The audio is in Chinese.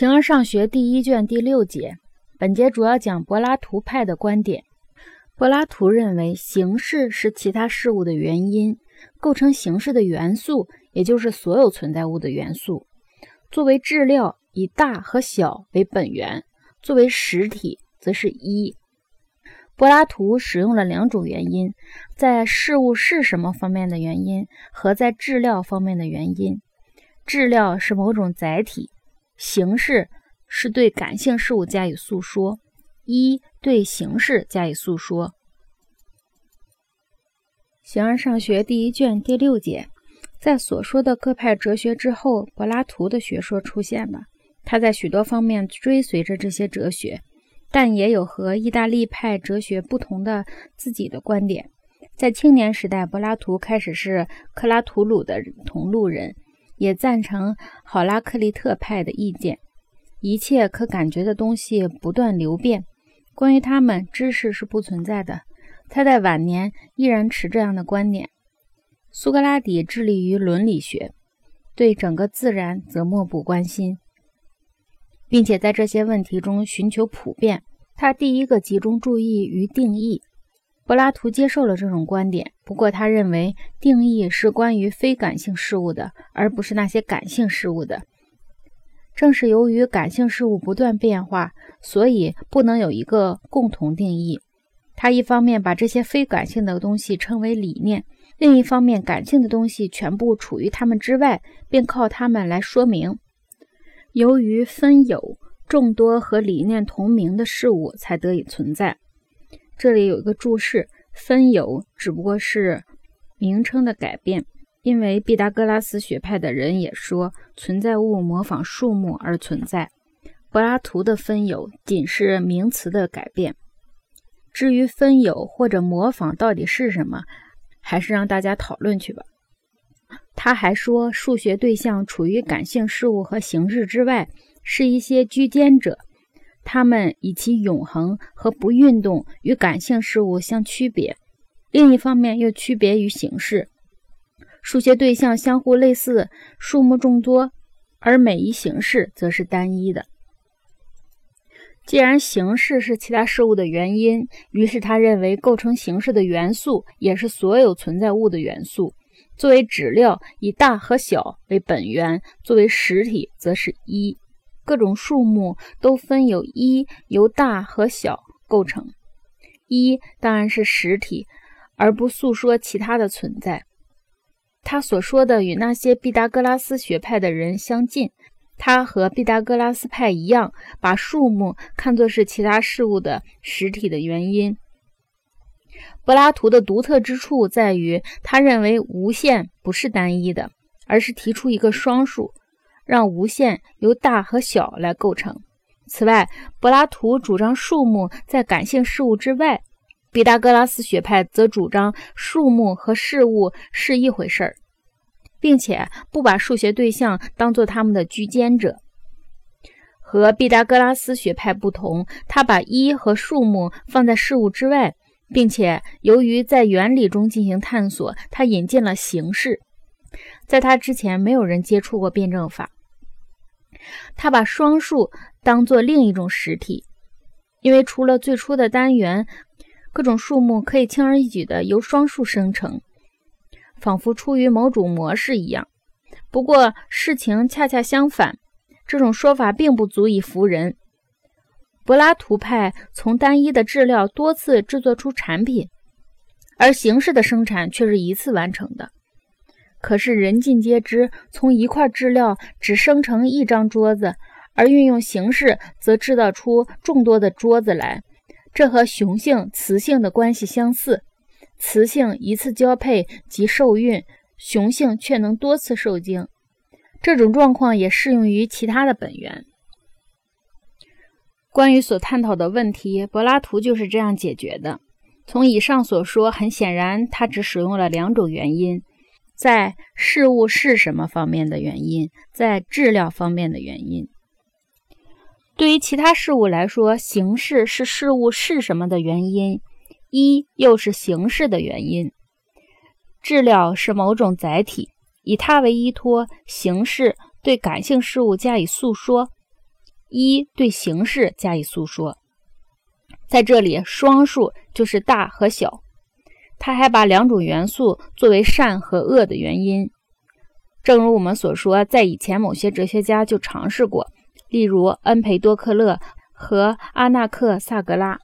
形而上学第一卷第六节，本节主要讲柏拉图派的观点。柏拉图认为，形式是其他事物的原因，构成形式的元素，也就是所有存在物的元素。作为质料，以大和小为本源；作为实体，则是一。柏拉图使用了两种原因，在事物是什么方面的原因，和在质料方面的原因。质料是某种载体。形式是对感性事物加以诉说，一对形式加以诉说。形而上学第一卷第六节，在所说的各派哲学之后，柏拉图的学说出现了。他在许多方面追随着这些哲学，但也有和意大利派哲学不同的自己的观点。在青年时代，柏拉图开始是克拉图鲁的同路人。也赞成好拉克利特派的意见，一切可感觉的东西不断流变，关于他们，知识是不存在的。他在晚年依然持这样的观点。苏格拉底致力于伦理学，对整个自然则漠不关心，并且在这些问题中寻求普遍。他第一个集中注意于定义。柏拉图接受了这种观点，不过他认为定义是关于非感性事物的，而不是那些感性事物的。正是由于感性事物不断变化，所以不能有一个共同定义。他一方面把这些非感性的东西称为理念，另一方面感性的东西全部处于它们之外，并靠它们来说明。由于分有众多和理念同名的事物才得以存在。这里有一个注释，分有只不过是名称的改变，因为毕达哥拉斯学派的人也说存在物模仿树木而存在。柏拉图的分有仅是名词的改变。至于分有或者模仿到底是什么，还是让大家讨论去吧。他还说，数学对象处于感性事物和形式之外，是一些居间者。他们以其永恒和不运动与感性事物相区别，另一方面又区别于形式。数学对象相互类似，数目众多，而每一形式则是单一的。既然形式是其他事物的原因，于是他认为构成形式的元素也是所有存在物的元素。作为质料，以大和小为本源；作为实体，则是一。各种数目都分有一由大和小构成，一当然是实体，而不诉说其他的存在。他所说的与那些毕达哥拉斯学派的人相近。他和毕达哥拉斯派一样，把数目看作是其他事物的实体的原因。柏拉图的独特之处在于，他认为无限不是单一的，而是提出一个双数。让无限由大和小来构成。此外，柏拉图主张数目在感性事物之外，毕达哥拉斯学派则主张数目和事物是一回事儿，并且不把数学对象当作他们的居间者。和毕达哥拉斯学派不同，他把一和数目放在事物之外，并且由于在原理中进行探索，他引进了形式。在他之前，没有人接触过辩证法。他把双数当作另一种实体，因为除了最初的单元，各种数目可以轻而易举地由双数生成，仿佛出于某种模式一样。不过事情恰恰相反，这种说法并不足以服人。柏拉图派从单一的质料多次制作出产品，而形式的生产却是一次完成的。可是人尽皆知，从一块质料只生成一张桌子，而运用形式则制造出众多的桌子来。这和雄性、雌性的关系相似，雌性一次交配即受孕，雄性却能多次受精。这种状况也适用于其他的本源。关于所探讨的问题，柏拉图就是这样解决的。从以上所说，很显然，他只使用了两种原因。在事物是什么方面的原因，在质量方面的原因。对于其他事物来说，形式是事物是什么的原因，一又是形式的原因。质料是某种载体，以它为依托，形式对感性事物加以诉说。一对形式加以诉说。在这里，双数就是大和小。他还把两种元素作为善和恶的原因。正如我们所说，在以前某些哲学家就尝试过，例如恩培多克勒和阿纳克萨格拉。